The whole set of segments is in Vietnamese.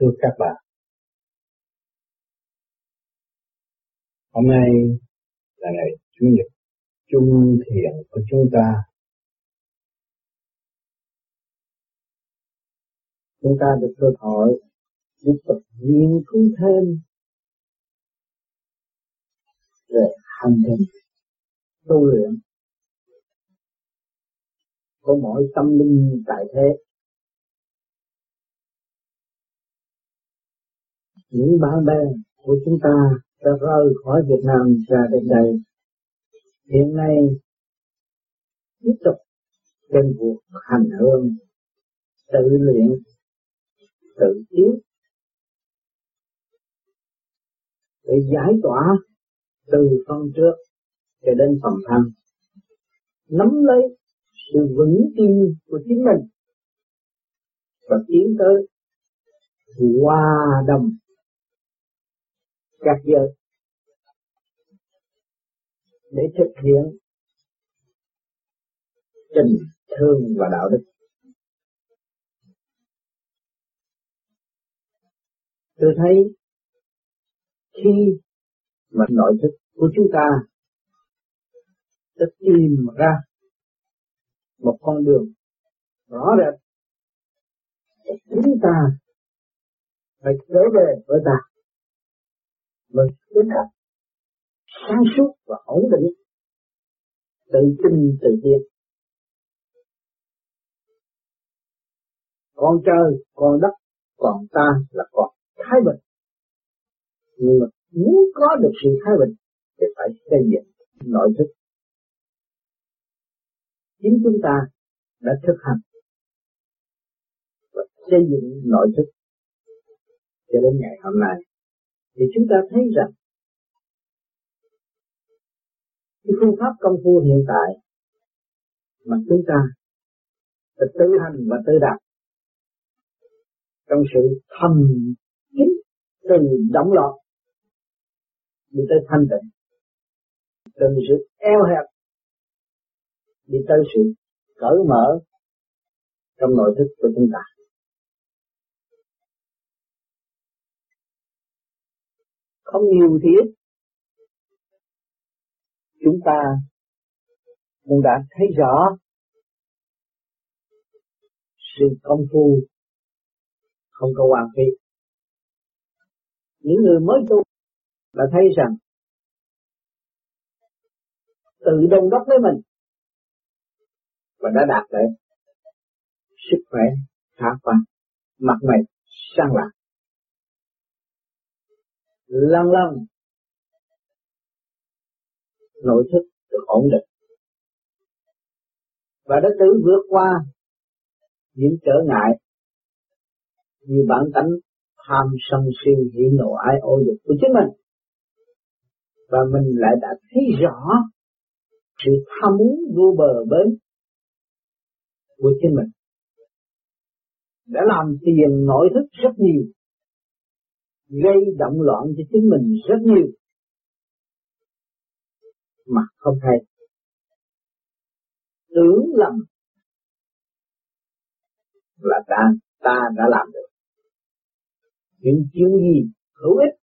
thưa các bạn. Hôm nay là ngày Chủ nhật chung thiện của chúng ta. Chúng ta được cơ hội tiếp tục nghiên cứu thêm về hành trình, tu luyện của mỗi tâm linh tại thế những bạn bè của chúng ta đã rời khỏi Việt Nam ra đến đây. Hiện nay tiếp tục trên cuộc hành hương tự luyện, tự tiến để giải tỏa từ phần trước cho đến phần thân nắm lấy sự vững tin của chính mình và tiến tới hòa đồng các giới để thực hiện tình thương và đạo đức. Tôi thấy khi mà nội thức của chúng ta đã tìm ra một con đường rõ rệt chúng ta phải trở về với ta với tính cách sáng suốt và ổn định. Tự tin, tự nhiên. Con trời con đất, còn ta là còn thái bình. Nhưng mà muốn có được sự thái bình thì phải xây dựng nội thức. Chính chúng ta đã thực hành và xây dựng nội thức cho đến ngày hôm nay thì chúng ta thấy rằng, cái phương pháp công phu hiện tại mà chúng ta phải tự hành và tự đạt trong sự thầm kín từ động loạn đi tới thanh tịnh, từ sự eo hẹp đi tới sự cởi mở trong nội thức của chúng ta. Không nhiều thì ít. Chúng ta cũng đã thấy rõ sự công phu không có hoàn phí. Những người mới tu đã thấy rằng tự đông đốc với mình và đã đạt được sức khỏe khả quan mặt mày, sang lạc lần lần nội thức được ổn định. Và đã tự vượt qua những trở ngại như bản tánh tham sân si, hỉ nộ, ái ô dục của chính mình. Và mình lại đã thấy rõ sự tham muốn vô bờ bến của chính mình. Đã làm tiền nội thức rất nhiều gây động loạn cho chính mình rất nhiều. Mà không hay. Tưởng lầm là ta ta đã làm được. Những chuyện gì hữu ích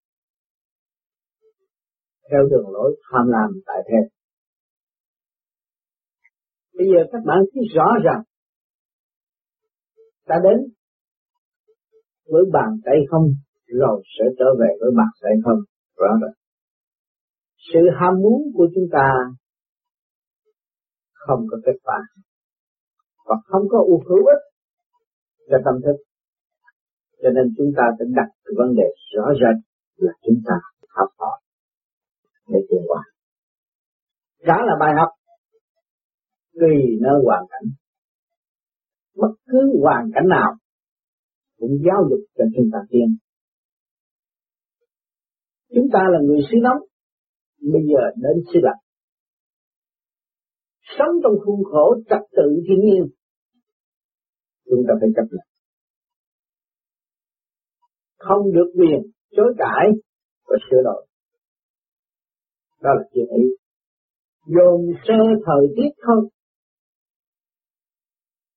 theo đường lối tham lam tại thế. Bây giờ các bạn thấy rõ ràng ta đến với bàn tay không rồi sẽ trở về với mặt sẽ không rõ ràng. Sự ham muốn của chúng ta không có kết quả. Và không có ưu hữu ích cho tâm thức. Cho nên chúng ta phải đặt cái vấn đề rõ rệt là chúng ta học hỏi để tiến qua đó là bài học. Tùy nơi hoàn cảnh. Bất cứ hoàn cảnh nào cũng giáo dục cho chúng ta tiên Chúng ta là người xứ nóng, bây giờ đến xứ lạnh. Sống trong khuôn khổ trật tự thiên nhiên, chúng ta phải chấp nhận. Không được quyền chối cãi và sửa đổi. Đó là chuyện ấy. Dồn sơ thời tiết không.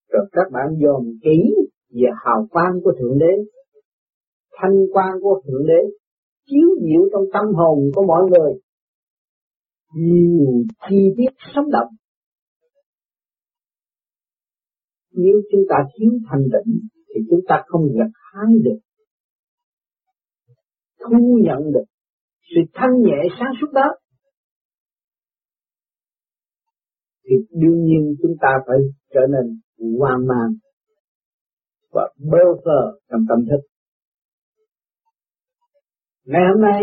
Rồi các bạn dồn kỹ về hào quang của Thượng Đế thanh quan của Thượng Đế chiếu diệu trong tâm hồn của mọi người. Nhiều chi tiết sống động. Nếu chúng ta thiếu thành định thì chúng ta không gặt hái được. Thu nhận được sự thanh nhẹ sáng suốt đó. Thì đương nhiên chúng ta phải trở nên hoang mang và bơ phờ trong tâm thức. Ngày hôm nay,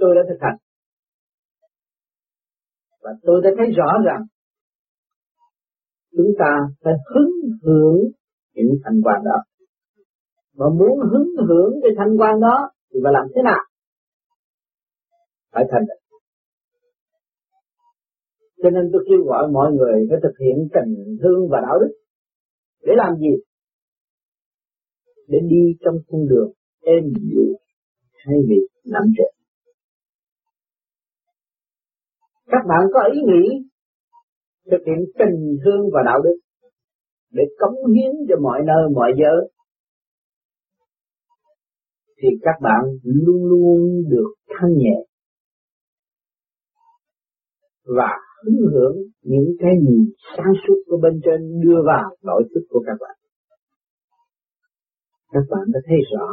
tôi đã thực hành và tôi đã thấy rõ rằng, chúng ta phải hứng hưởng những thành quả đó. Mà muốn hứng hưởng cái thành quan đó thì phải làm thế nào? Phải thành định. Cho nên tôi kêu gọi mọi người phải thực hiện tình thương và đạo đức. Để làm gì? Để đi trong con đường êm dịu thay vì năm trịch. Các bạn có ý nghĩ thực hiện tình thương và đạo đức để cống hiến cho mọi nơi, mọi giới thì các bạn luôn luôn được thanh nhẹ và hứng hưởng những cái gì sáng suốt của bên trên đưa vào nội thức của các bạn. Các bạn đã thấy rõ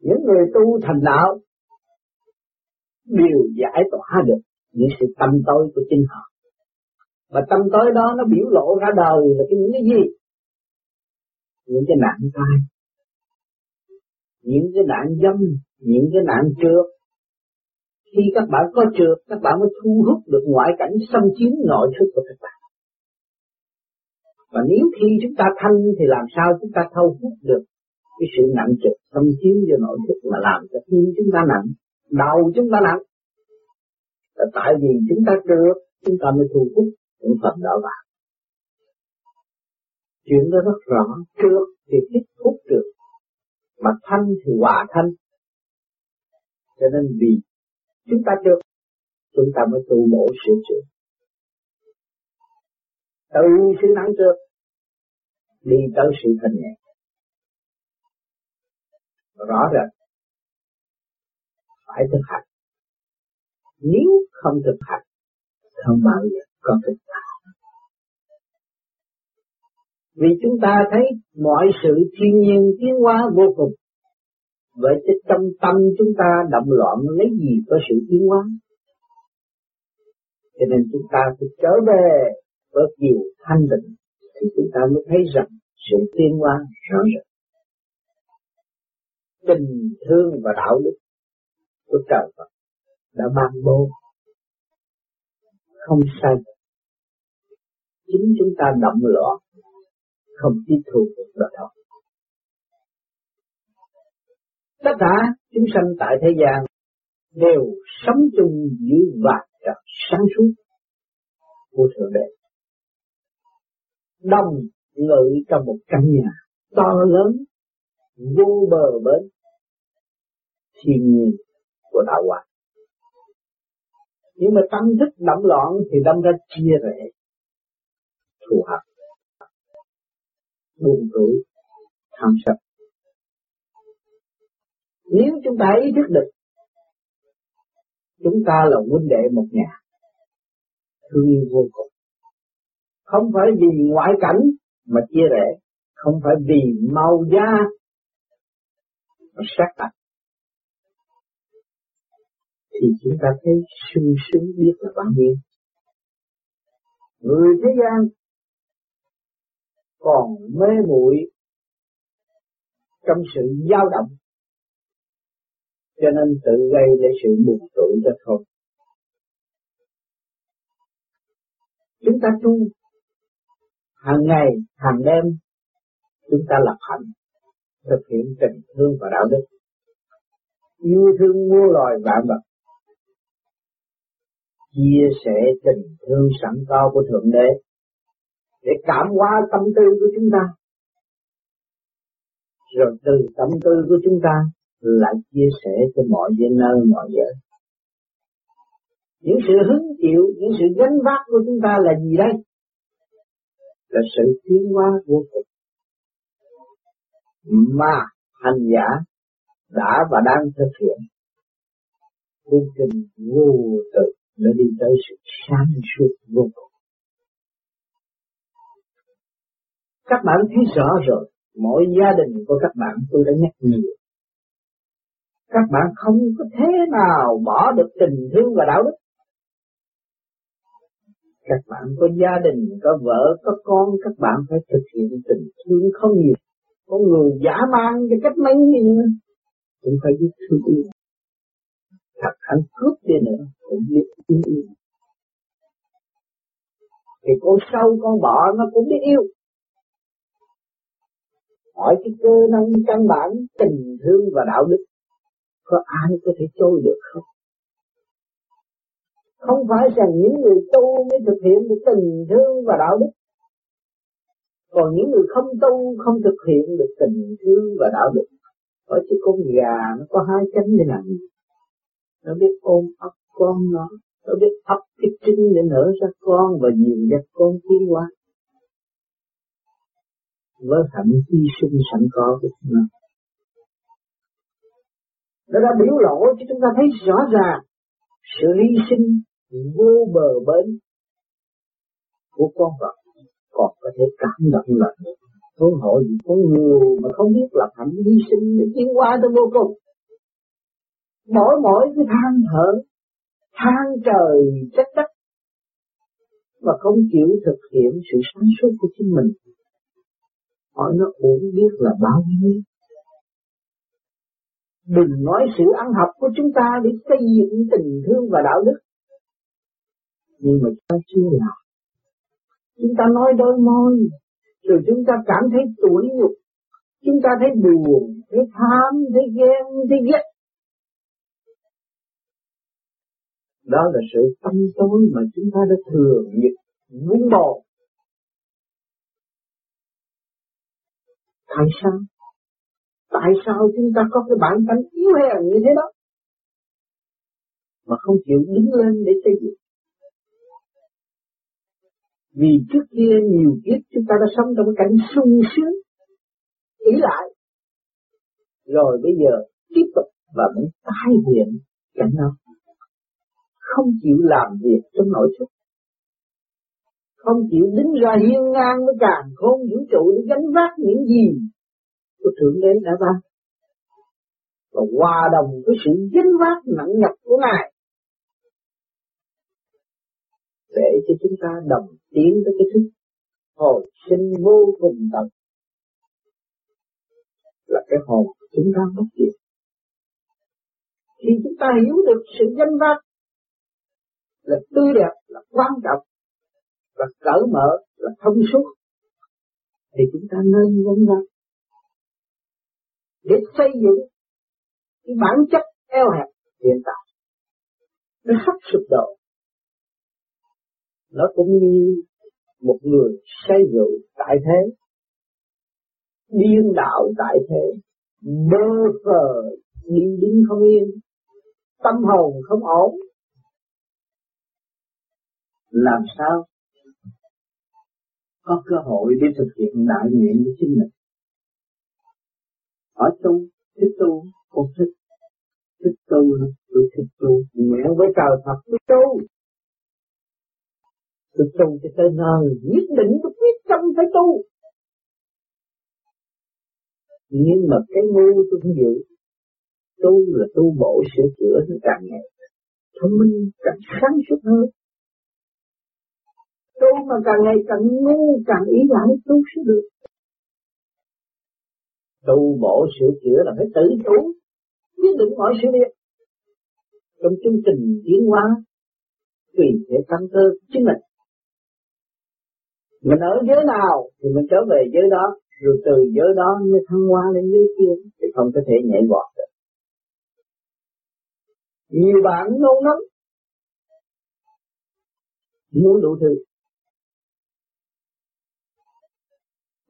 những người tu thành đạo đều giải tỏa được những sự tâm tối của chính họ. Và tâm tối đó nó biểu lộ ra đời là cái những cái gì? Những cái nạn tai, những cái nạn dâm, những cái nạn trượt, khi các bạn có trượt, các bạn mới thu hút được ngoại cảnh xâm chiếm nội thức của các bạn. Và nếu khi chúng ta thanh thì làm sao chúng ta thu hút được cái sự nặng trịch tâm chiếm vô nội thức mà làm cho tim chúng ta nặng, đầu chúng ta nặng. Là tại vì chúng ta được chúng ta mới thu hút những phần đó vào. Chuyện đó rất rõ, trước thì thích hút được mà thanh thì hòa thanh. Cho nên vì chúng ta được chúng ta mới tu bổ sửa chữa từ sự nặng trước đi tới sự thanh nhẹ rõ rệt phải thực hành nếu không thực hành, không bao giờ có thực hành vì chúng ta thấy mọi sự thiên nhiên, tiến hóa vô cùng Vậy chứ trong tâm chúng ta động loạn lấy gì có sự tiến hóa? Cho nên chúng ta phải trở về với chiều thanh định thì chúng ta mới thấy rằng sự tiến hóa rõ rệt. Tình thương và đạo đức của trời Phật đã ban bố. Không sai. Chính chúng ta động loạn không tiếp thu được đó thôi Tất cả chúng sanh tại thế gian đều sống chung dưới vạt trật sáng suốt của Thượng Đế. Đồng ngự trong một căn nhà to lớn, vô bờ bến, thiên nhiên của đạo hòa. Nhưng mà tâm thức động loạn thì đâm ra chia rẽ, thù hận, buồn tuổi, tham sân. Nếu chúng ta ý thức được chúng ta là huynh đệ một nhà thương yêu vô cùng không phải vì ngoại cảnh mà chia rẽ không phải vì màu da mà sát tạch thì chúng ta thấy sung sướng biết là bao nhiêu người thế gian còn mê muội trong sự dao động. Cho nên tự gây để sự buồn tủi cho thôi. Chúng ta tu hàng ngày, hàng đêm, chúng ta lập hạnh, thực hiện tình thương và đạo đức, yêu thương muôn loài vạn vật, chia sẻ tình thương sẵn có của Thượng Đế để cảm hóa tâm tư của chúng ta. Rồi từ tâm tư của chúng ta lại chia sẻ cho mọi nơi mọi giới. Những sự hứng chịu, những sự gánh vác của chúng ta là gì đây? Là sự tiến hóa vô cùng. Mà hành giả đã và đang thực hiện cuốn trình vô tự để đi tới sự sáng suốt vô cùng. Các bạn thấy rõ rồi, mỗi gia đình của các bạn tôi đã nhắc nhiều. Các bạn không có thế nào bỏ được tình thương và đạo đức. Các bạn có gia đình, có vợ, có con, các bạn phải thực hiện tình thương không nhiều. Có người giả mang cái cách mấy như cũng phải biết thương yêu. Thật hạnh cướp đi nữa, cũng biết yêu. Thì con sâu, con bọ nó cũng biết yêu. Hỏi cái cơ năng căn bản tình thương và đạo đức có ai có thể trôi được không? Không phải rằng những người tu mới thực hiện được tình thương và đạo đức. Còn những người không tu không thực hiện được tình thương và đạo đức. Ở chứ con gà nó có hai chân như nào nó biết ôm ấp con nó nó biết ấp cái trứng để nở ra con và dìu dắt con tiến qua với hạnh hy sinh sẵn có của chúng nó. Nó đã biểu lộ cho chúng ta thấy rõ ràng sự hy sinh vô bờ bến của con vật. Còn có thể cảm động là huống hỏi những con người mà không biết lập hạnh hy sinh để tiến qua tới vô cùng mỗi mỗi cái than thở than trời trách đất, và không chịu thực hiện sự sáng suốt của chính mình hỏi nó uổng biết là bao nhiêu. Đừng nói sự ăn học của chúng ta để xây dựng tình thương và đạo đức. Nhưng mà ta chưa làm. Chúng ta nói đôi môi rồi chúng ta cảm thấy tủi nhục chúng ta thấy buồn thấy tham thấy ghen thấy ghét. Đó là sự tâm tối mà chúng ta đã thường nhật vun bồi Tại sao? Tại sao chúng ta có cái bản tánh yếu hèn như thế đó? Mà không chịu đứng lên để xây dựng. Vì trước kia nhiều kiếp chúng ta đã sống trong cảnh sung sướng, ý lại. Rồi bây giờ tiếp tục và muốn tái hiện cảnh đó. Không chịu làm việc trong nội thức không chịu đứng ra hiên ngang với càng khôn vũ trụ để gánh vác những gì của Thượng Đế đã ban. Và hòa đồng với sự gánh vác nặng nhọc của Ngài, để cho chúng ta đồng tiến tới cái thức hồi sinh vô cùng tận. Là cái hồn chúng ta bất diệt khi chúng ta hiểu được sự danh vác là tươi đẹp, là quan trọng và cởi mở, là thông suốt. Thì chúng ta nên vấn ra để xây dựng cái bản chất eo hẹp hiện tại, nó sắp sụp đổ nó cũng như một người say rượu tại thế, điên đạo tại thế, bơ phờ đi đứng không yên, tâm hồn không ổn làm sao có cơ hội để thực hiện đại nguyện của chính mình. Ở tu, thích tu, con thích, thích tu, tôi thích tu, nguyện với trời Phật tôi tu. Tôi tu cho tới nơi, nhất định tôi quyết tâm phải tu. Nhưng mà cái ngu tôi không giữ. Tu là tu bổ sửa chữa nó càng ngày thông minh, càng sáng suốt hơn tu mà càng ngày càng ngu, càng ý lại tu sẽ được. Tu bổ sửa chữa là phải tự chủ. Quyết định mọi sự việc. Trong chương trình tiến hóa, tùy thể căn cơ chính mình. Mình ở giới nào thì mình trở về giới đó, rồi từ giới đó mới thăng hoa lên giới kia, thì không có thể nhảy vọt được. Nhiều bạn nôn lắm muốn đủ thứ.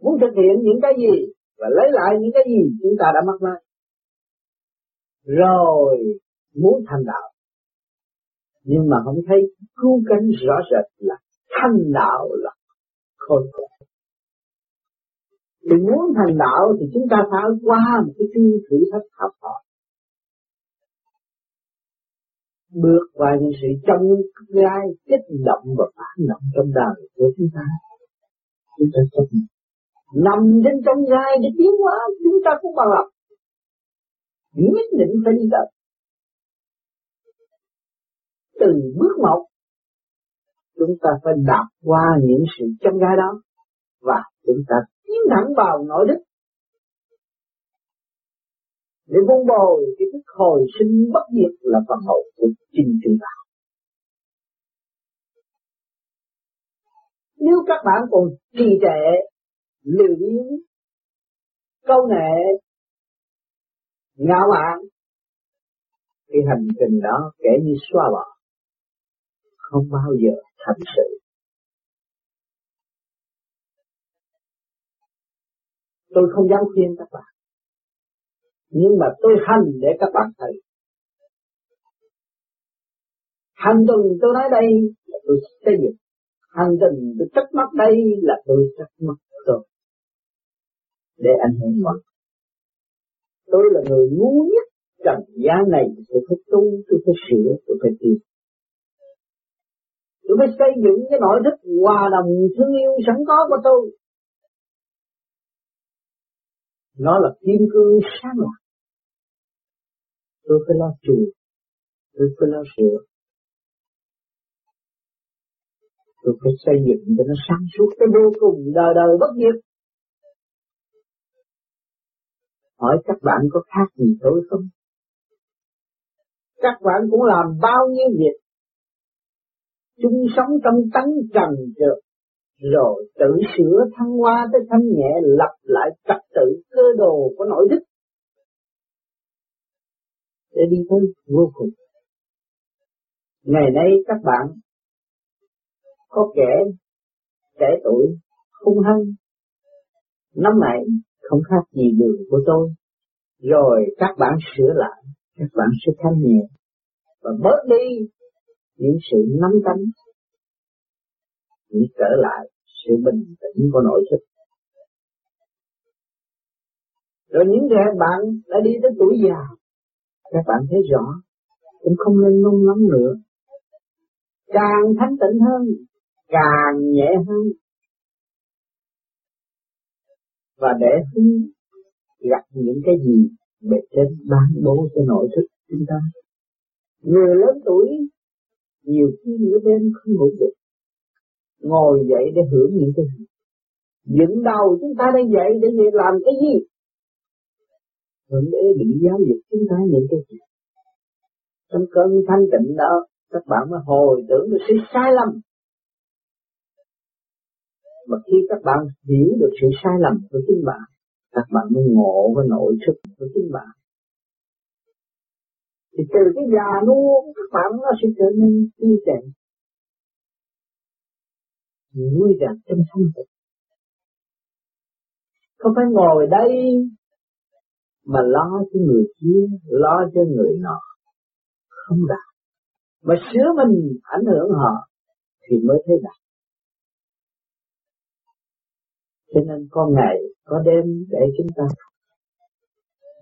Muốn thực hiện những cái gì và lấy lại những cái gì chúng ta đã mất mát rồi, muốn thành đạo nhưng mà không thấy cứu cánh rõ rệt là thành đạo là khôi phục Thì muốn thành đạo thì chúng ta phải qua một cái chương thử thách học hỏi. Bước qua những sự trong gai kích động và phản động trong đời của chúng ta. Chúng ta chấp nhận. Nằm trên trong gai để tiến hóa chúng ta cũng bằng lòng. Nhất định phải đi tới. Từ bước một chúng ta phải đạp qua những sự trong gai đó và chúng ta tiến thẳng vào nội đức để vun bồi cái thức hồi sinh bất diệt là phần hậu của chính chúng ta. Nếu các bạn còn trì trệ, lưu biếng, câu nghệ ngạo mạn, thì hành trình đó kể như xóa bỏ, không bao giờ thành sự. Tôi không dám khuyên các bạn. Nhưng mà tôi hành để các bạn thấy. Hành trình tôi nói đây là tôi xây dựng. Hành trình tôi trách móc đây là tôi trách móc rồi. Để anh hiểu mất. Tôi là người ngu nhất trần gian này tôi phải tu, tôi phải sửa, tôi phải tìm Tôi phải xây dựng cái nội thức hòa đồng thương yêu sẵn có của tôi nó là kim cương sáng lạc tôi phải lo chùa tôi phải lo sửa tôi phải xây dựng cho nó sáng suốt tới vô cùng đời đời bất diệt. Hỏi các bạn có khác gì tôi không? Các bạn cũng làm bao nhiêu việc? Chung sống trong tấn trần trượt, rồi tự sửa thăng hoa tới thanh nhẹ, lập lại trật tự cơ đồ của nội đức để đi tới vô cùng. Ngày nay các bạn có kẻ trẻ tuổi hung hăng, năm nảy không khác gì đường của tôi, rồi các bạn sửa lại, các bạn sẽ thanh nhẹ và bớt đi những sự nắm tánh chỉ trở lại sự bình tĩnh của nội thức. Rồi những trẻ bạn đã đi tới tuổi già, các bạn thấy rõ, cũng không nên nôn nóng nữa. Càng thanh tịnh hơn, càng nhẹ hơn. Và để hứng gặp những cái gì bề trên bán bố cho nội thức chúng ta. Người lớn tuổi nhiều khi nửa đêm không ngủ được. Ngồi dậy để hưởng những cái gì? Những đầu chúng ta đang dậy để làm cái gì? Thượng đế định giáo dục chúng ta những cái gì? Trong cơn thanh tịnh đó, các bạn mới hồi tưởng được sự sai lầm mà khi các bạn hiểu được sự sai lầm của chính bạn, các bạn mới ngộ với nội thức của chính bạn. Thì từ cái già nua các bạn nó sẽ trở nên tươi trẻ vui vẻ trong thanh tịnh không phải ngồi đây mà lo cho người kia, lo cho người nọ. Không đạt mà sửa mình ảnh hưởng họ thì mới thấy đạt cho nên có ngày có đêm để chúng ta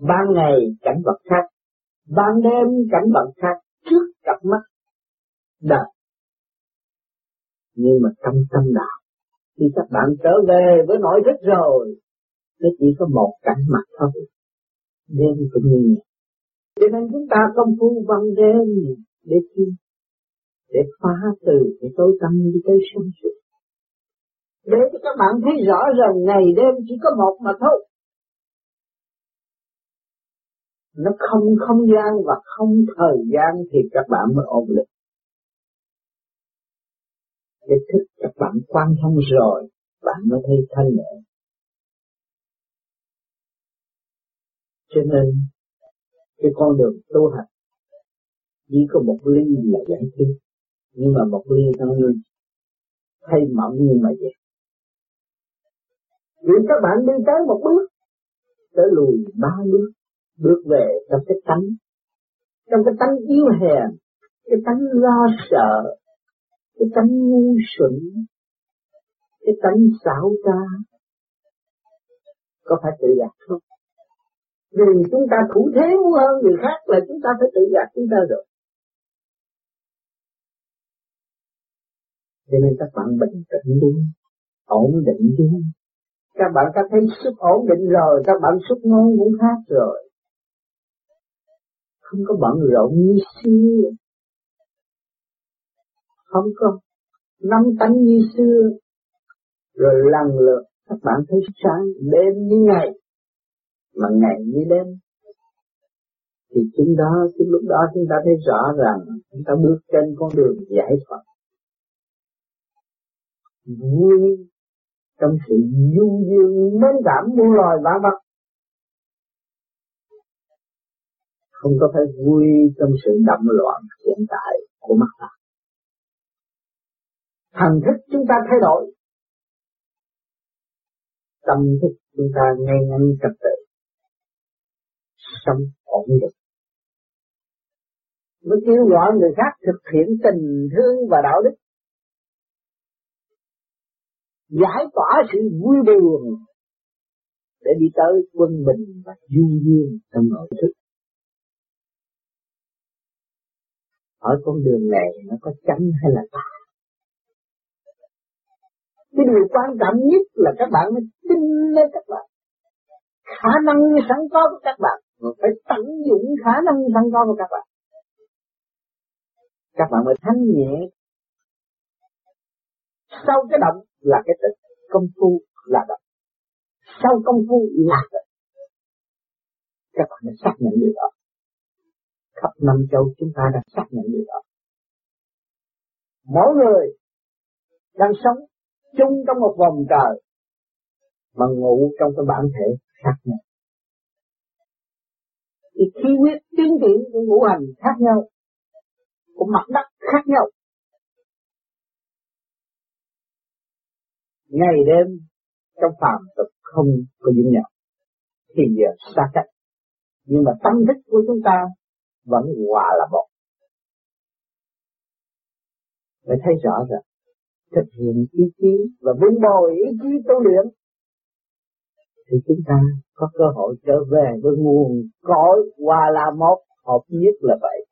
ban ngày cảnh vật khác, ban đêm cảnh vật khác trước cặp mắt đời. Nhưng mà trong tâm đạo, khi các bạn trở về với nội thức rồi, nó chỉ có một cảnh mặt thôi. Đêm cũng như ngày cho nên chúng ta công phu ban đêm để chi để phá từ cái tối tâm đi tới sáng suốt để cho các bạn thấy rõ rằng ngày đêm chỉ có một mà thôi. Nó không không gian và không thời gian thì các bạn mới ổn định. Để thức các bạn quan thông rồi, bạn mới thấy thanh nhẹ. Cho nên, cái con đường tu hành, chỉ có một ly là giải quyết nhưng mà một ly nó thay mỏng nhưng mà vậy vì các bạn đi tới một bước, tới lùi ba bước bước về trong cái tánh, trong cái tánh yếu hèn, cái tánh lo sợ, cái tánh ngu xuẩn, cái tánh xảo trá, có phải tự gạt không vì chúng ta thủ thế muốn hơn người khác là chúng ta phải tự gạt chúng ta được. cho nên các bạn bình tĩnh đi ổn định đi các bạn có thấy sức ổn định rồi, các bạn sức ngon cũng khác rồi. Không có bận rộn như xưa. Không có nắm tánh như xưa. Rồi lần lượt, các bạn thấy sáng, đêm như ngày. Mà ngày như đêm. Thì chúng đó chúng lúc đó chúng ta thấy rõ rằng chúng ta bước trên con đường giải thoát. Vui trong sự du dương mến cảm muôn loài vạn vật. Không có phải vui trong sự động loạn hiện tại của mắt ta thần thức chúng ta thay đổi. Tâm thức chúng ta ngay ngắn trật tự. Sống ổn định. Mới kêu gọi người khác thực hiện tình thương và đạo đức giải tỏa sự vui buồn để đi tới quân bình và du dương trong nội thức. Ở con đường này nó có chánh hay là tà? Cái điều quan trọng nhất là các bạn mới tin lên các bạn. Khả năng sẵn có của các bạn phải tận dụng khả năng sẵn có của các bạn. Các bạn mới thanh nhẹ sau cái động là cái tịch công phu là động. Sau công phu là tịch các bạn đã xác nhận điều đó. Khắp năm châu chúng ta đã xác nhận điều đó. Mỗi người đang sống chung trong một vòng trời mà ngủ trong cái bản thể khác nhau. Thì khí huyết tiến triển của ngũ hành khác nhau. Của mặt đất khác nhau. Ngày đêm, trong phàm tục không có dính nhau. Thì giờ xa cách. Nhưng mà tâm thức của chúng ta vẫn hòa là một. Để thấy rõ rằng, thực hiện ý chí và vun bồi ý chí tu luyện, thì chúng ta có cơ hội trở về với nguồn cội hòa là một. Hợp nhất là vậy.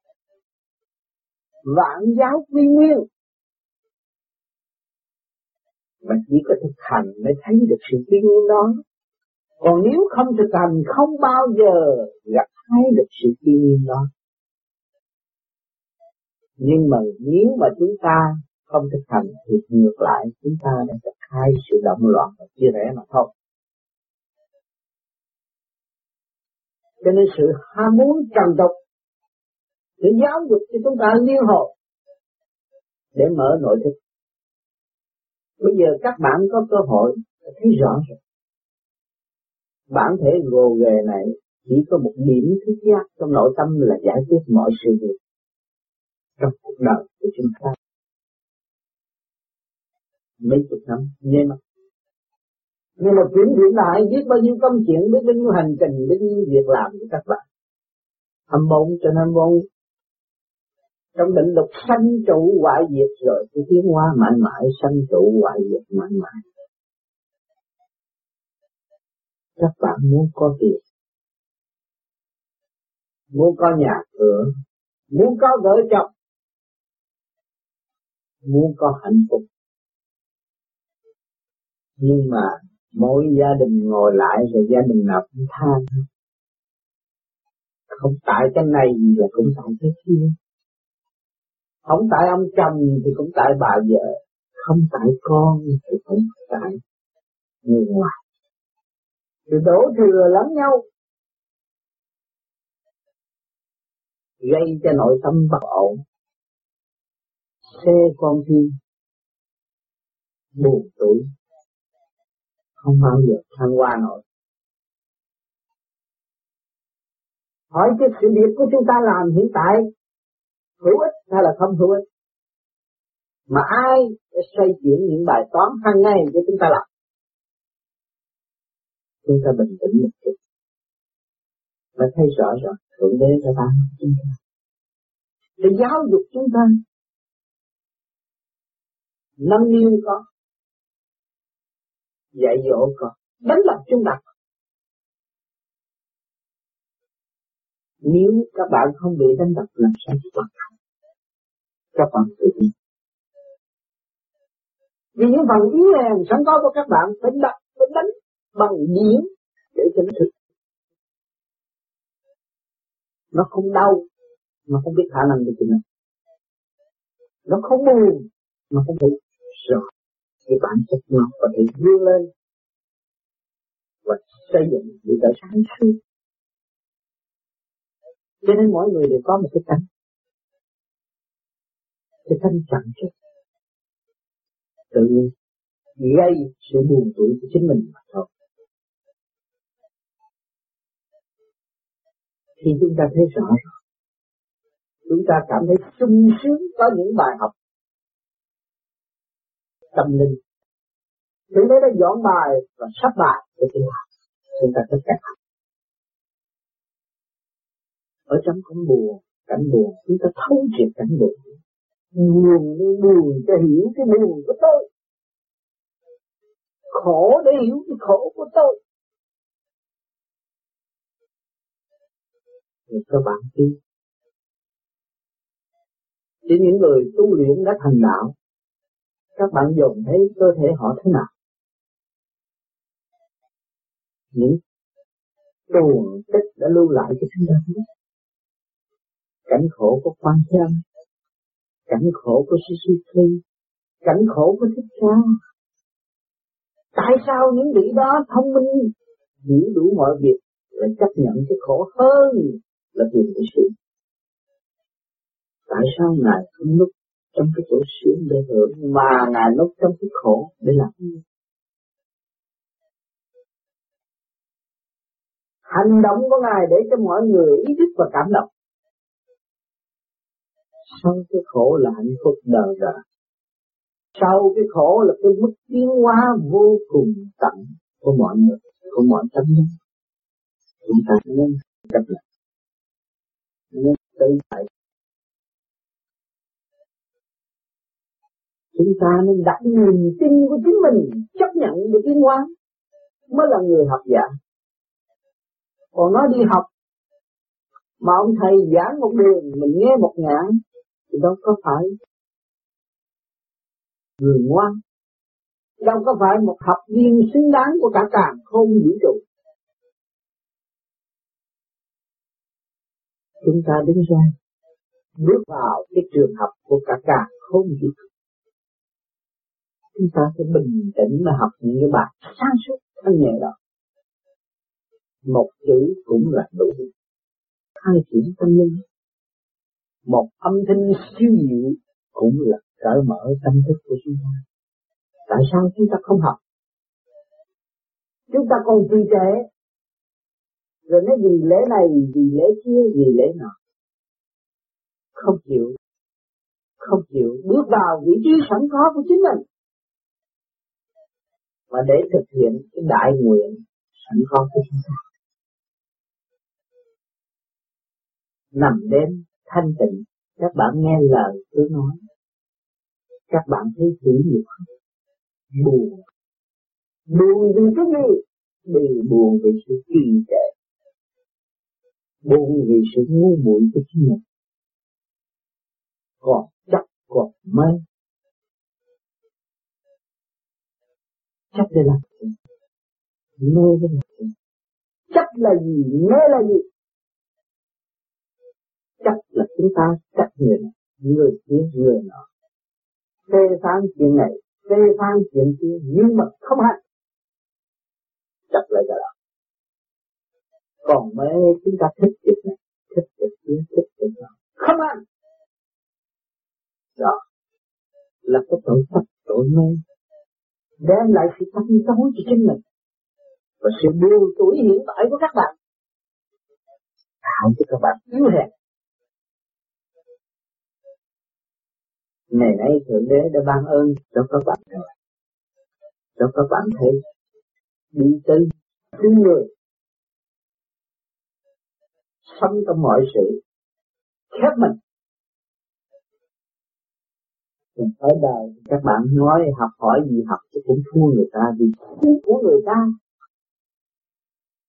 Vạn giáo quy nguyên mà chỉ có thực hành mới thấy được sự tiến nhiên đó. Còn nếu không thực hành, không bao giờ gặp thấy được sự tiến nhiên đó. Nhưng mà nếu mà chúng ta không thực hành thì ngược lại, chúng ta đang gặp hai sự động loạn và chia rẽ mà thôi. Cho nên sự ham muốn trần tục để giáo dục cho chúng ta liên hộ để mở nội thức bây giờ các bạn có cơ hội thấy rõ rồi. Bản thể gồ ghề này chỉ có một điểm thức giác trong nội tâm là giải quyết mọi sự việc trong cuộc đời của chúng ta. Mấy chục năm, nghe mà. Nhưng mà chuyển hiện lại biết bao nhiêu công chuyện, biết bao nhiêu hành trình, biết bao nhiêu việc làm của các bạn. Hâm bông cho hâm bông trong định luật sanh trụ hoại diệt rồi, cái tiến hóa mãi mãi sanh trụ hoại diệt mãi mãi các bạn muốn có tiền muốn có nhà cửa, muốn có vợ chồng, muốn có hạnh phúc. Nhưng mà mỗi gia đình ngồi lại rồi gia đình nào cũng than, không tại cái này là cũng tại cái kia không tại ông chồng thì cũng tại bà vợ. Không tại con thì cũng tại người ngoài. Thì đổ thừa lẫn nhau. Gây cho nội tâm bất ổn. Xe con tim buồn tuổi. Không bao giờ thăng qua nổi. Hỏi cái sự việc của chúng ta làm hiện tại hữu ích hay là không hữu ích. Mà ai sẽ xây chuyển những bài toán hàng ngày cho chúng ta làm? Chúng ta bình tĩnh một chút. Và thấy rõ rằng thượng đế cho ta chúng ta. Để giáo dục chúng ta. Nâng niu con. Dạy dỗ con. Đánh lập chúng ta. Nếu các bạn không bị đánh đập làm sao các bạn các bạn tự tin. Vì những phần ý hèn sẵn có của các bạn phải đập, phải đánh bằng điển để chấn thực. Nó không đau, mà không biết khả năng được chính mình nó không buồn, mà không thể rồi thì bản chất nó có thể vươn lên và xây dựng những cái sáng suốt cho nên mỗi người đều có một cái tánh cái tánh chẳng chất. Tự nhiên gây sự buồn tuổi của chính mình mà thôi. Thì chúng ta thấy rõ rồi, chúng ta cảm thấy sung sướng có những bài học. Tâm linh. Thì đây đã dọn bài và sắp bài để chúng ta chúng ta có cách học ở trong cảnh buồn cảnh buồn chúng ta thấu triệt cảnh buồn. Buồn đi, buồn cho hiểu cái buồn của tôi. Khổ để hiểu cái khổ của tôi. Thì các bạn tin chỉ những người tu luyện đã thành đạo, các bạn dùng thấy cơ thể họ thế nào? Những tuồng tích đã lưu lại cho chúng ta. biết cảnh khổ của quan chân cảnh khổ của Suzuki cảnh khổ của thích ca. Tại sao những vị đó thông minh, hiểu đủ mọi việc lại chấp nhận cái khổ hơn là tìm cái sự tại sao ngài không lúc trong cái chỗ sướng để hưởng, mà ngài lúc trong cái khổ để làm gì? Hành động của ngài để cho mọi người ý thức và cảm động sau cái khổ là hạnh phúc đời đời. Sau cái khổ là cái mức tiến hóa vô cùng tận của mọi người, của mọi tâm linh. Chúng ta nên chấp nhận nên tự tại. Chúng ta nên đặt niềm tin của chính mình chấp nhận được tiến hóa mới là người học giả. Còn nó đi học, mà ông thầy giảng một đường, mình nghe một ngàn đâu có phải người ngoan. Đâu có phải một học viên xứng đáng của cả càng không vũ trụ. Chúng ta đứng ra, bước vào cái trường học của cả càng không vũ trụ. Chúng ta sẽ bình tĩnh mà học những cái bài sáng suốt thanh nhẹ đó. Một chữ cũng là đủ. Hai chữ tâm linh một âm thanh siêu diệu cũng là cởi mở tâm thức của chúng ta. Tại sao chúng ta không học? Chúng ta còn trì trệ. Rồi nói vì lễ này, vì lễ kia, vì lễ nọ. Không chịu. Không chịu. Bước vào vị trí sẵn có của chính mình. Và để thực hiện cái đại nguyện sẵn có của chúng ta. Nằm đêm thanh tịnh. Các bạn nghe lời tôi nói. Các bạn thấy dữ nhiều không buồn. Buồn vì cái gì? Vì buồn vì sự trì trệ. Buồn vì sự ngu muội của chính mình. Còn chắc còn mê. Chắc để làm gì mê để làm gì chắc là gì? Mê là gì? Chắc là chúng ta chấp người này người kia người nọ. Phê phán chuyện này phê phán chuyện kia nhưng mà không hạnh, chặt lại cái đó. Còn mê chúng ta thích việc này thích việc kia thích việc đó không hạnh, đó là cái tội chấp tội mê đem lại sự tâm tối cho chính mình. Và sự buồn tuổi hiện tại của các bạn. Tạo cho các bạn yếu hèn. Ngày nay thượng đế đã ban ơn cho các bạn rồi. Cho các bạn thấy đi tới thứ người. Sống trong mọi sự, khép mình. Mình ở đời các bạn nói học hỏi gì học chứ cũng thua người ta vì của người ta.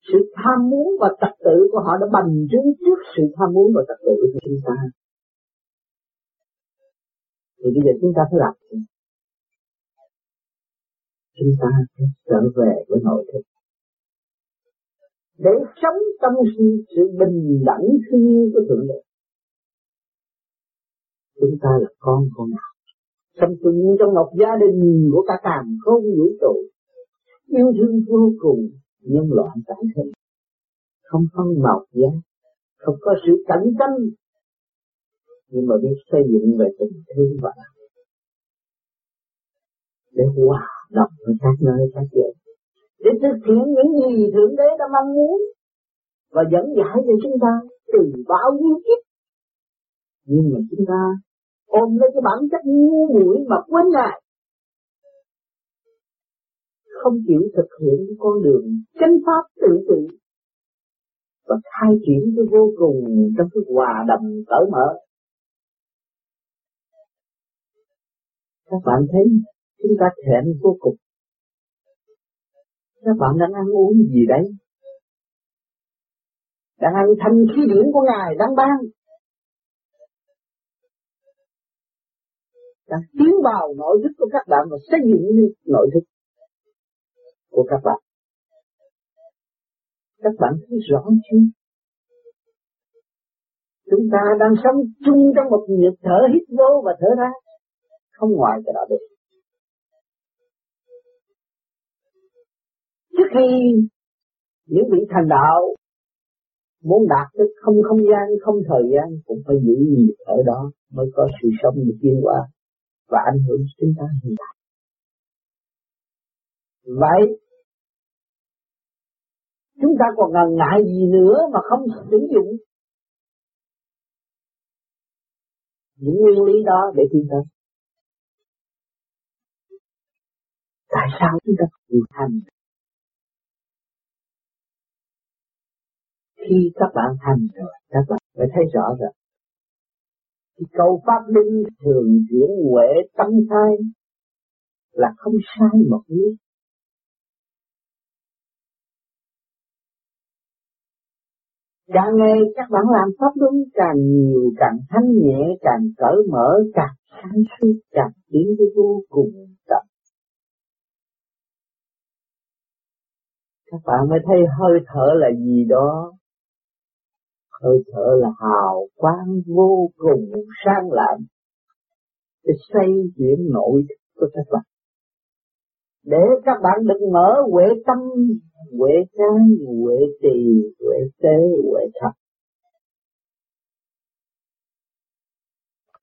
Sự tham muốn và trật tự của họ đã bành trướng trước sự tham muốn và trật tự của chúng ta thì bây giờ chúng ta phải làm gì chúng ta phải trở về với nội thức. Để sống trong sự bình đẳng thiên nhiên của thượng đế. Chúng ta là con con nào? Sống chung trong một gia đình của cả càng không vũ trụ, yêu thương vô cùng nhân loạn tại thế không phân màu giá, không có sự cạnh tranh nhưng mà biết xây dựng về tình thương và để hòa đồng với các nơi, các chỗ để thực hiện những gì thượng đế đã mong muốn và dẫn giải cho chúng ta từ bao nhiêu kiếp. Nhưng mà chúng ta ôm lấy cái bản chất ngu muội mà quên ngài. Không chịu thực hiện cái con đường chánh pháp tự trị và khai triển cái vô cùng trong cái hòa đồng cởi mở. Các bạn thấy chúng ta thẹn vô cùng. Các bạn đang ăn uống gì đấy? Đang ăn thanh khí điển của ngài đang ban. Đang tiến vào nội thức của các bạn và xây dựng nội thức của các bạn. Các bạn thấy rõ chưa? Chúng ta đang sống chung trong một nhịp thở hít vô và thở ra không ngoài cái đó được. Trước khi những vị thành đạo muốn đạt tới không không gian, không thời gian, cũng phải giữ nhiệt ở đó mới có sự sống được tiến qua và ảnh hưởng chúng ta hiện tại. Vậy, chúng ta còn ngần ngại gì nữa mà không sử dụng? Những nguyên lý đó để tiến tới tại sao chúng ta không thành khi các bạn thành rồi các bạn phải thấy rõ rồi thì câu pháp linh thường chuyển huệ tâm sai là không sai một nước Càng ngày các bạn làm pháp đúng càng nhiều, càng thanh nhẹ, càng cởi mở, càng sáng suốt, càng tiến tới vô cùng tận. Các bạn mới thấy hơi thở là gì đó? Hơi thở là hào quang vô cùng sang lạng. Để xây dựng nội thức của các bạn. Để các bạn được mở huệ tâm, huệ trái, huệ trì, huệ tế, huệ thật.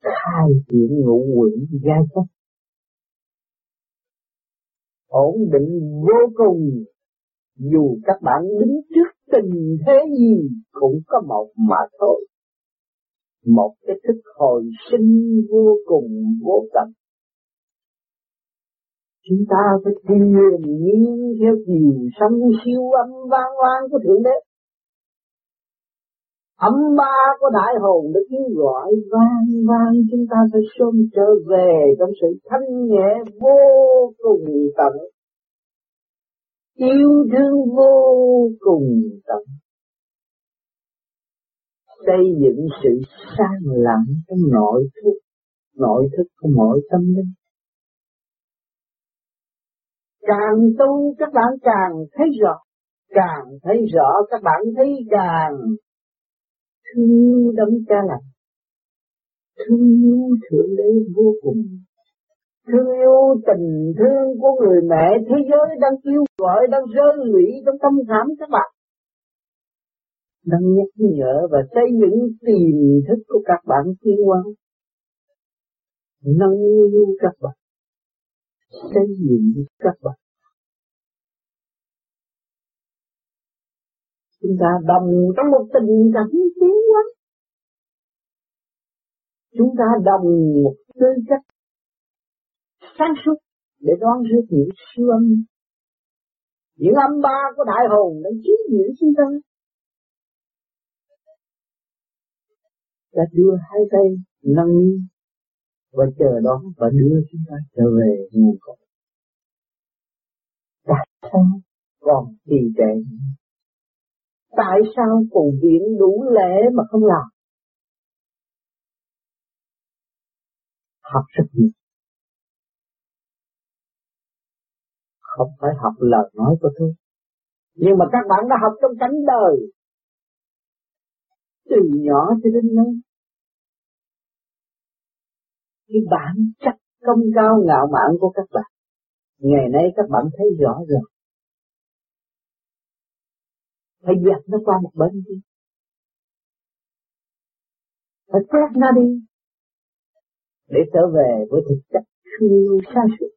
Khai triển ngũ quỷ giai cấp. Ổn định vô cùng dù các bạn đứng trước tình thế gì cũng có một mà thôi. Một cái thức hồi sinh vô cùng vô tận. Chúng ta phải thiền nhiên theo chiều sông siêu âm vang vang của Thượng Đế. Âm ba của đại hồn được kêu gọi vang vang, chúng ta phải sớm trở về trong sự thanh nhẹ vô cùng tận yêu thương vô cùng tận xây dựng sự sang lặng trong nội thức nội thức của mỗi tâm linh. Càng tu, các bạn càng thấy rõ, càng thấy rõ, các bạn thấy càng thương yêu đấng cha lành, thương yêu thượng đế vô cùng thương yêu, tình thương của người mẹ, thế giới đang kêu gọi, đang rơi lũy trong tâm khảm các bạn. Đang nhắc nhở và xây dựng tiềm thức của các bạn thiên hóa nâng yêu các bạn. Xây dựng các bạn. Chúng ta đồng trong một tình cảm tiến hóa chúng ta đồng một tư cách sáng suốt, để đoán rước những siêu âm những âm ba của đại hồn đang chiếm những chúng ta ta đưa hai tay nâng và chờ đón và đưa chúng ta trở về nguồn cội tại sao còn trì trệ Tại sao còn viện đủ lễ mà không làm? Học rất nhiều. Không phải học lời nói của tôi. Nhưng mà các bạn đã học trong cảnh đời. Từ nhỏ cho đến lớn. Cái bản chất công cao ngạo mạn của các bạn. Ngày nay các bạn thấy rõ rồi. Phải dẹp nó qua một bên đi. Phải quét nó đi. Để trở về với thực chất siêu xa suốt.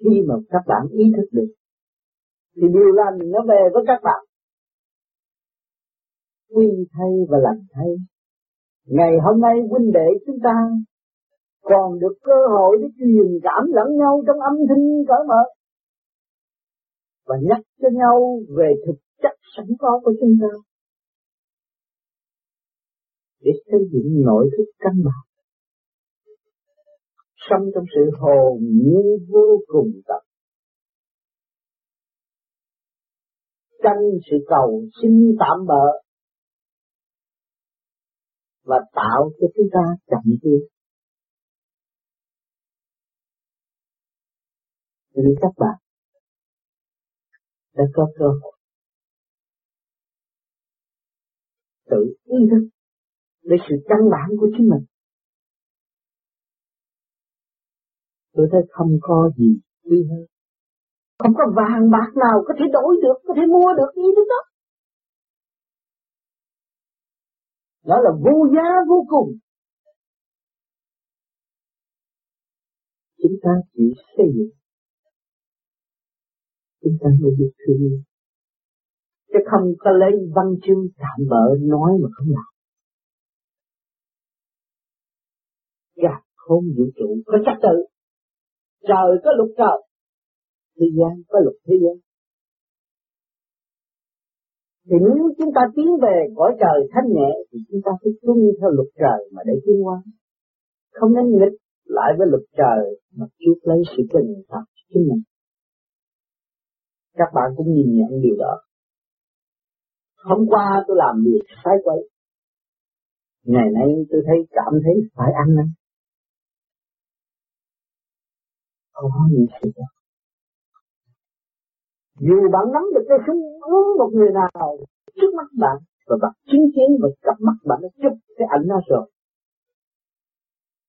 Khi mà các bạn ý thức được, thì điều lành nó về với các bạn. Quy thay và lành thay. Ngày hôm nay huynh đệ chúng ta còn được cơ hội để truyền cảm lẫn nhau trong âm thanh cởi mở và nhắc cho nhau về thực chất sẵn có của chúng ta để xây dựng nội thức căn bản sống trong sự hồn nhiên vô cùng tận tranh sự cầu xin tạm bỡ và tạo cho chúng ta chậm tiến nên các bạn, đã có cơ hội tự ý thức để sự căn bản của chính mình. Tôi thấy không có gì quý hơn. Không có vàng bạc nào có thể đổi được, có thể mua được thức đó. Đó là vô giá vô cùng. Chúng ta chỉ xây dựng chúng ta mới biết thương yêu chứ không có lấy văn chương tạm bỡ nói mà không làm gạt không vũ trụ có trật tự trời có luật trời, thế gian có luật thế gian. Thì nếu chúng ta tiến về cõi trời thanh nhẹ, thì chúng ta phải tuân theo luật trời mà để tiến hóa. Không nên nghịch lại với luật trời mà chuốc lấy sự tình thật chính mình. Các bạn cũng nhìn nhận điều đó. Hôm qua tôi làm việc sai quấy. Ngày nay tôi thấy cảm thấy phải ăn năn. Không có gì sự đó dù bạn nắm được cái súng uống một người nào trước mắt bạn và bạn chứng kiến và cặp mắt bạn nó chụp cái ảnh đó rồi,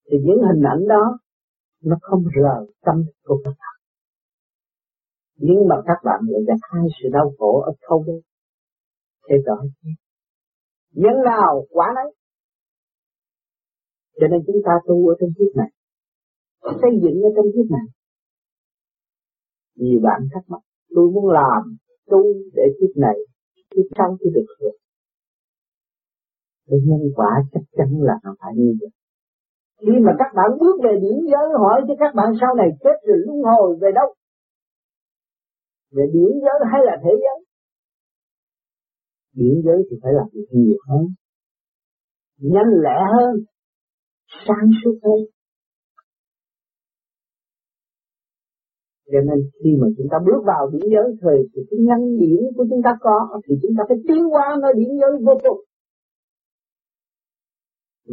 thì những hình ảnh đó nó không rời tâm của các bạn. Nhưng mà các bạn lại gặp hai sự đau khổ ở khâu đây thế rõ nhân nào quá đấy cho nên chúng ta tu ở trong kiếp này, xây dựng ở trong kiếp này nhiều bạn thắc mắc, tôi muốn làm tu để kiếp này, kiếp sau tôi được hưởng. Cái nhân quả chắc chắn là nó phải như vậy. Khi mà các bạn bước về điển giới, hỏi cho các bạn sau này chết rồi luân hồi về đâu? Về điển giới hay là thế giới? Điển giới thì phải làm việc nhiều hơn nhanh lẹ hơn, sáng suốt hơn. Cho nên khi mà chúng ta bước vào điển giới, thời thì cái nhân điểm của chúng ta có, thì chúng ta phải tiến qua nơi điển giới vô cùng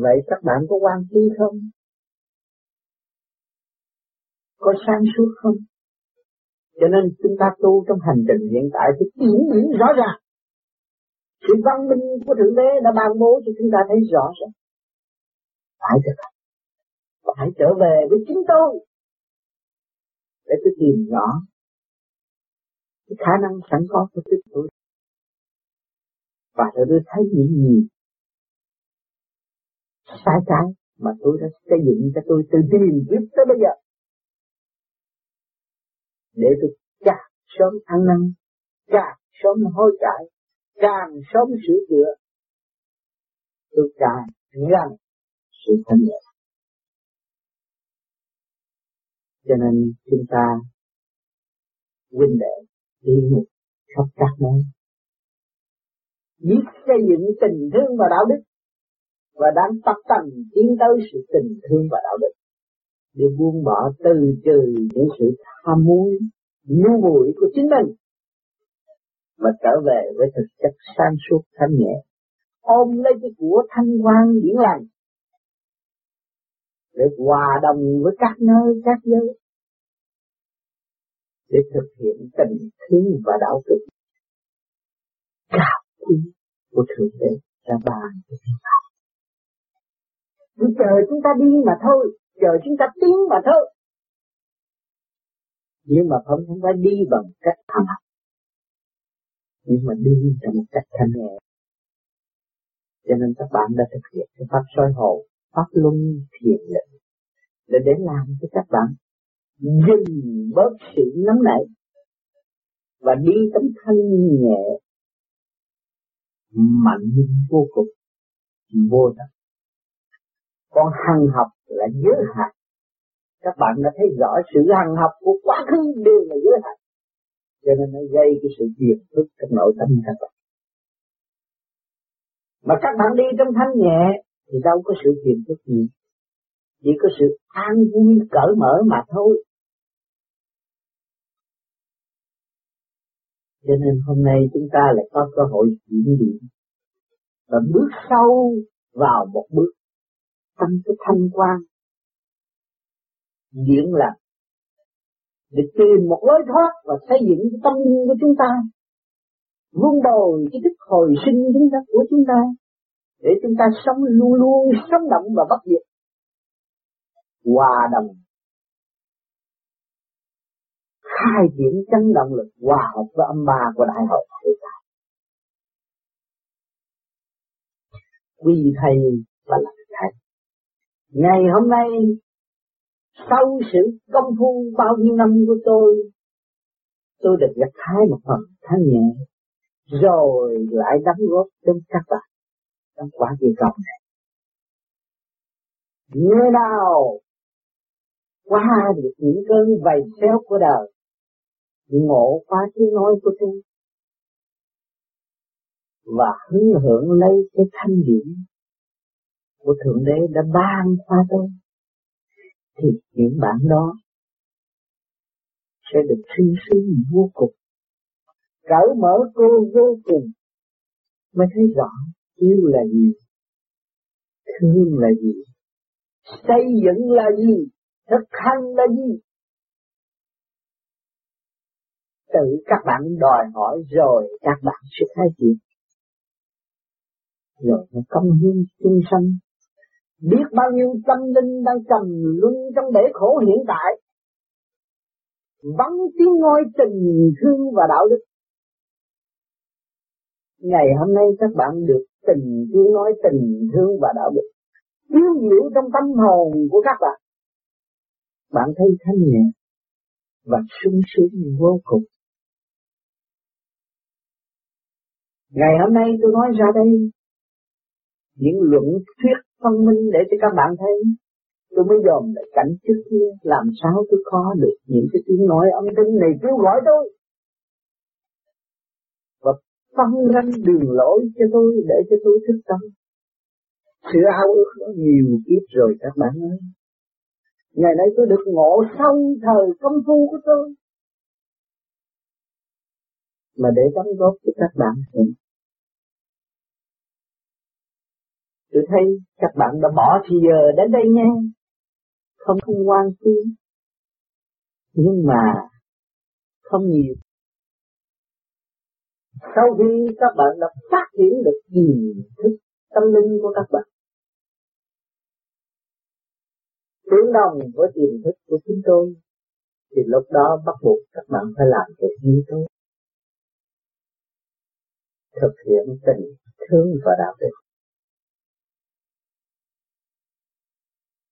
vậy các bạn có quan trí không có sáng suốt không cho nên chúng ta tu trong hành trình hiện tại thì chuyển biến rõ ràng. Sự văn minh của Thượng Đế đã ban bố cho chúng ta thấy rõ ràng. Phải trở lại. Phải trở về với chính tôi. Để tôi tìm rõ. Cái khả năng sẵn có của chính tôi. Và rồi tôi thấy những gì sai trái mà tôi đã xây dựng cho tôi từ tìm kiếm tới bây giờ. Để tôi càng sớm ăn năn, càng sớm hối cải, càng sớm sửa chữa, tôi càng gần sự thanh nhẹ. Cho nên chúng ta huynh đệ đi một khắp các nơi. Biết xây dựng tình thương và đạo đức và đang tập tành tiến tới sự tình thương và đạo đức. Để buông bỏ từ trừ những sự tham muốn, ngu muội của chính mình mà trở về với thực chất sáng suốt thanh nhẹ. Ôm lấy cái của thanh quan điển lành để hòa đồng với các nơi, các giới. Để thực hiện tình thương và đạo đức. Cao quý của thượng đế đã bàn cho chúng ta. Chỉ chờ chúng ta đi mà thôi, chờ chúng ta tiến mà thôi. Nhưng mà không, chúng ta đi bằng cách tham học nhưng mà đi bằng một cách thanh nhẹ. Cho nên các bạn đã thực hiện cái pháp soi hồn pháp luân thiền định, để để làm cho các bạn dừng bớt sự nóng nảy và đi tấm thanh nhẹ, mạnh vô cùng, vô tận. Còn hằng học là giới hạn. Các bạn đã thấy rõ sự hằng học của quá khứ đều là giới hạn. Cho nên nó gây cái sự phiền phức trong nội tâm các bạn. Mà các bạn đi trong thanh nhẹ thì đâu có sự phiền phức gì. Chỉ có sự an vui, cởi mở mà thôi. Cho nên hôm nay chúng ta lại có cơ hội chuyển điện và bước sâu vào một bước trong cái thanh quan. Diễn là để tìm một lối thoát và xây dựng cái tâm linh của chúng ta. Vun bồi cái thức hồi sinh chúng ta của chúng ta để chúng ta sống luôn luôn sống động và bất diệt. Hòa đồng. Khai triển chân động lực hòa hợp với âm ba của đại hội thế giới quy thầy và làm thầy ngày hôm nay, sau sự công phu bao nhiêu năm của tôi tôi được gặt hái một phần thanh nhẹ, rồi lại đóng góp cho các bạn trong quả địa cầu này. Người nào? Qua được những cơn vầy xéo của đời. Ngộ qua tiếng nói của tôi. Và hứng hưởng lấy cái thanh điển của thượng đế đã ban qua tôi. Thì những bạn đó sẽ được suy sướng vô cùng. Cởi mở cô vô cùng. Mới thấy rõ yêu là gì? Thương là gì? Xây dựng là gì? Thực hành là gì? Tự các bạn đòi hỏi rồi các bạn sẽ thấy gì? rồi nó công hiến chung sanh. Biết bao nhiêu tâm linh đang trầm luân trong bể khổ hiện tại. Vắng tiếng ngôi tình thương và đạo đức ngày hôm nay các bạn được tình tiếng nói tình thương và đạo đức chiếu diệu trong tâm hồn của các bạn. Bạn thấy thanh nhẹ và sung sướng vô cùng. Ngày hôm nay tôi nói ra đây, những luận thuyết phân minh để cho các bạn thấy. Tôi mới dòm lại cảnh trước kia, làm sao tôi có được những cái tiếng nói âm thanh này kêu gọi tôi? Phân ranh đường lỗi cho tôi để cho tôi thức tâm. Sự ao ước nó nhiều kiếp rồi các bạn ơi. Ngày nay tôi được ngộ sâu thời công phu của tôi. Mà để đóng góp cho các bạn hiểu tôi thấy các bạn đã bỏ thì giờ đến đây nha. Không không quan tâm. Nhưng mà không nhiều sau khi các bạn đã phát triển được tiềm thức tâm linh của các bạn, tương đồng với tiềm thức của chúng tôi, thì lúc đó bắt buộc các bạn phải làm việc như tôi thực hiện tình thương và đạo đức.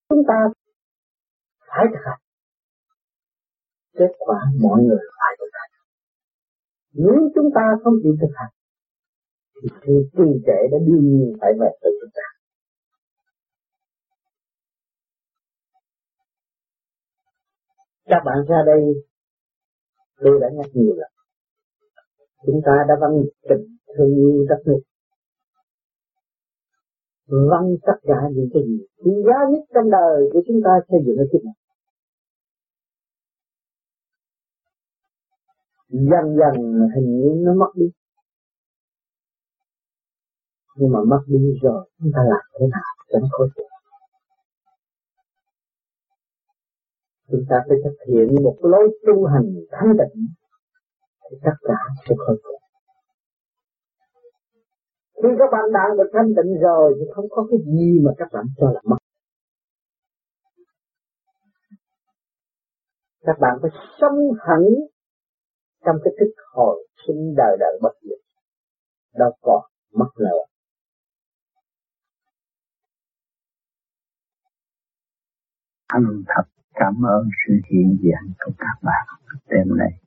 Chúng ta phải thực hành. Kết quả mọi người phải thực hành nếu chúng ta không chịu thực hành, thì sự trì trệ đã đương nhiên phải về tới chúng ta. Các bạn ra đây, tôi đã nhắc nhiều lần. Chúng ta đã văn trình thương yêu đất nước. Văn tất cả những cái gì quý giá nhất trong đời của chúng ta xây dựng ở kiếp này. Dần dần hình như nó mất đi. Nhưng mà mất đi rồi, chúng ta làm thế nào cho nó khôi phục chúng ta phải thực hiện một lối tu hành thanh tịnh thì tất cả sẽ khôi phục. Khi các bạn đang được thanh tịnh rồi thì không có cái gì mà các bạn cho là mất. Các bạn phải sống hẳn trong cái thức hồi sinh đời đời bất diệt, đâu còn mất nữa anh thật cảm ơn sự hiện diện của các bạn đêm nay